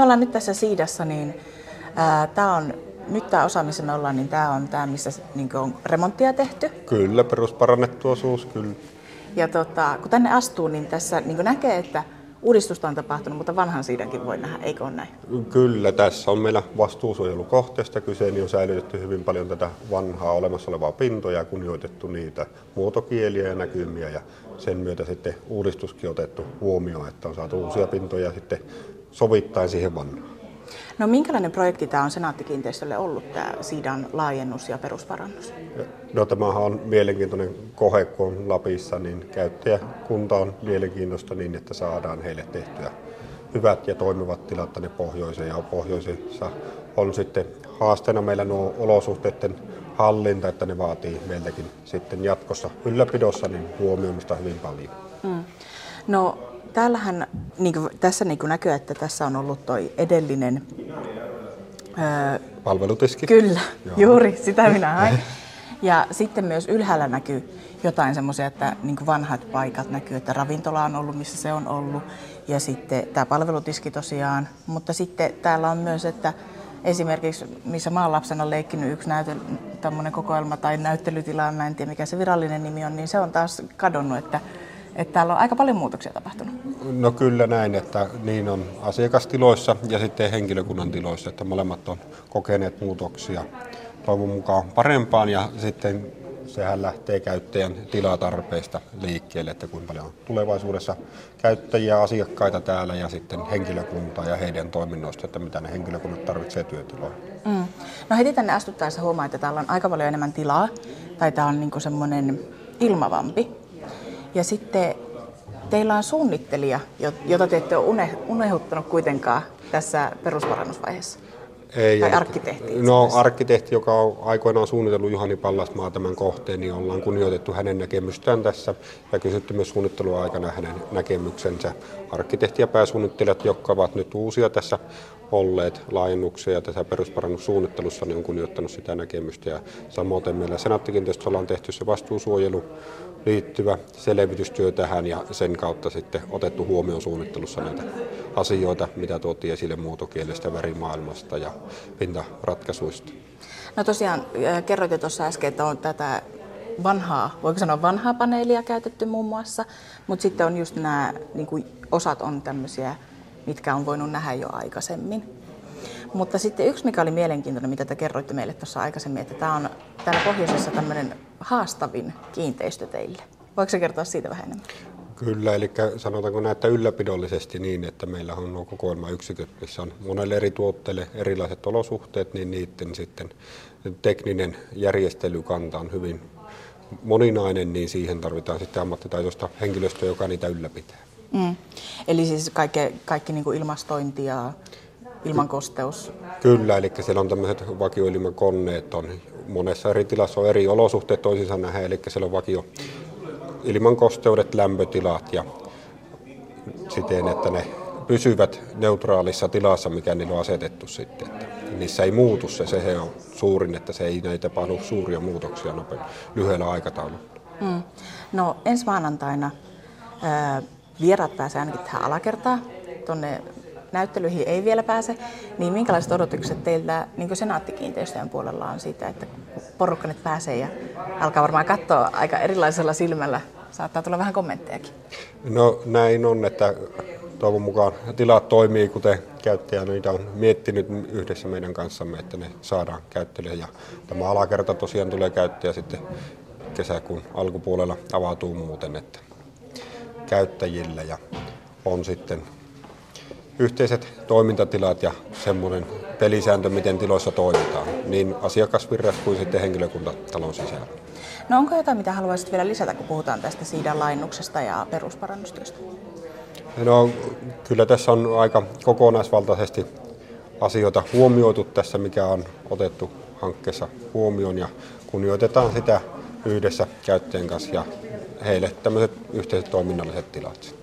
Me ollaan nyt tässä Siidassa, niin tämä on nyt tämä osa, missä me ollaan, niin tämä on tämä, missä niin on remonttia tehty. Kyllä, perusparannettu osuus, kyllä. Ja tota, kun tänne astuu, niin tässä niin näkee, että uudistusta on tapahtunut, mutta vanhan siidankin voi nähdä, eikö ole näin? Kyllä, tässä on meillä vastuusuojelukohteesta kyse, niin on säilytetty hyvin paljon tätä vanhaa olemassa olevaa pintoja ja kunnioitettu niitä muotokieliä ja näkymiä ja sen myötä sitten uudistuskin otettu huomioon, että on saatu uusia pintoja sitten sovittain siihen vanhaan. No minkälainen projekti tämä on Senaatti-kiinteistölle ollut, tämä Siidan laajennus ja perusparannus? No tämähän on mielenkiintoinen kohe, kun on Lapissa, niin käyttäjäkunta on mielenkiintoista niin, että saadaan heille tehtyä hyvät ja toimivat tilat tänne pohjoiseen. Ja pohjoisessa on sitten haasteena meillä nuo olosuhteiden hallinta, että ne vaatii meiltäkin sitten jatkossa ylläpidossa niin huomioimista hyvin paljon. Mm. No täällähän niin kuin, tässä niin kuin näkyy, että tässä on ollut toi edellinen... Öö, Palvelutiski. Kyllä, Joo. juuri sitä minä hain. Ja sitten myös ylhäällä näkyy jotain semmoisia, että niin vanhat paikat näkyy, että ravintola on ollut, missä se on ollut. Ja sitten tämä palvelutiski tosiaan. Mutta sitten täällä on myös, että esimerkiksi missä mä oon lapsena leikkinyt yksi näytel, kokoelma tai näyttelytila, mä en tiedä mikä se virallinen nimi on, niin se on taas kadonnut, että että täällä on aika paljon muutoksia tapahtunut. No kyllä näin, että niin on asiakastiloissa ja sitten henkilökunnan tiloissa, että molemmat on kokeneet muutoksia toivon mukaan parempaan ja sitten sehän lähtee käyttäjän tilatarpeista liikkeelle, että kuinka paljon on tulevaisuudessa käyttäjiä, asiakkaita täällä ja sitten henkilökuntaa ja heidän toiminnoista, että mitä ne henkilökunnat tarvitsee työtiloihin. Mm. No heti tänne astuttaessa huomaa, että täällä on aika paljon enemmän tilaa, tai tämä on niin semmoinen ilmavampi. Ja sitten teillä on suunnittelija, jota te ette ole unohduttanut kuitenkaan tässä perusparannusvaiheessa. Ei, tai arkkitehti? No arkkitehti, joka on aikoinaan suunnitellut Juhani Pallasmaa tämän kohteen, niin ollaan kunnioitettu hänen näkemystään tässä ja kysytty myös suunnittelun aikana hänen näkemyksensä. Arkkitehti ja pääsuunnittelijat, jotka ovat nyt uusia tässä olleet laajennuksia ja tässä perusparannussuunnittelussa, niin on kunnioittanut sitä näkemystä. Ja samoin meillä Senaattikiinteistöllä on tehty se vastuusuojelu liittyvä selvitystyö tähän ja sen kautta sitten otettu huomioon suunnittelussa näitä asioita, mitä tuotiin esille muutokielestä, värimaailmasta ja pintaratkaisuista. No tosiaan kerroit jo tuossa äsken, että on tätä vanhaa, voiko sanoa vanhaa paneelia käytetty muun muassa, mutta sitten on just nämä niin kuin osat on tämmöisiä, mitkä on voinut nähdä jo aikaisemmin. Mutta sitten yksi, mikä oli mielenkiintoinen, mitä te kerroitte meille tuossa aikaisemmin, että tämä on täällä pohjoisessa tämmöinen haastavin kiinteistö teille. Voiko se kertoa siitä vähän enemmän? Kyllä, eli sanotaanko näitä ylläpidollisesti niin, että meillä on nuo kokoelmayksiköt, missä on monelle eri tuotteille erilaiset olosuhteet, niin niiden sitten tekninen järjestelykanta on hyvin moninainen, niin siihen tarvitaan sitten ammattitaitoista henkilöstöä, joka niitä ylläpitää. Mm. Eli siis kaikki, kaikki niin kuin ilmastointi ja ilmankosteus? Kyllä, eli siellä on tämmöiset vakioilmakoneet, on monessa eri tilassa on eri olosuhteet toisinsa nähdään, eli siellä on vakio ilmankosteudet, lämpötilat ja siten, että ne pysyvät neutraalissa tilassa, mikä niillä on asetettu sitten. Että niissä ei muutu se, se on suurin, että se ei, näitä tapahdu suuria muutoksia nopein, lyhyellä aikataululla. Mm. No ensi maanantaina ää, vieraat pääsee ainakin tähän alakertaan, tuonne näyttelyihin ei vielä pääse, niin minkälaiset odotukset teiltä niin senaattikiinteistöjen puolella on siitä, että porukka nyt pääsee ja alkaa varmaan katsoa aika erilaisella silmällä. Saattaa tulla vähän kommenttejakin. No näin on, että toivon mukaan tilat toimii, kuten käyttäjä niitä on miettinyt yhdessä meidän kanssamme, että ne saadaan käyttöön. Ja tämä alakerta tosiaan tulee käyttöön sitten kesäkuun alkupuolella avautuu muuten, että käyttäjille ja on sitten yhteiset toimintatilat ja semmoinen pelisääntö, miten tiloissa toimitaan, niin asiakasvirrat kuin sitten henkilökunta talon sisällä. No onko jotain, mitä haluaisit vielä lisätä, kun puhutaan tästä siidan lainnuksesta ja perusparannustyöstä? No kyllä tässä on aika kokonaisvaltaisesti asioita huomioitu tässä, mikä on otettu hankkeessa huomioon ja kunnioitetaan sitä yhdessä käyttäjän kanssa ja heille tämmöiset yhteiset toiminnalliset tilat.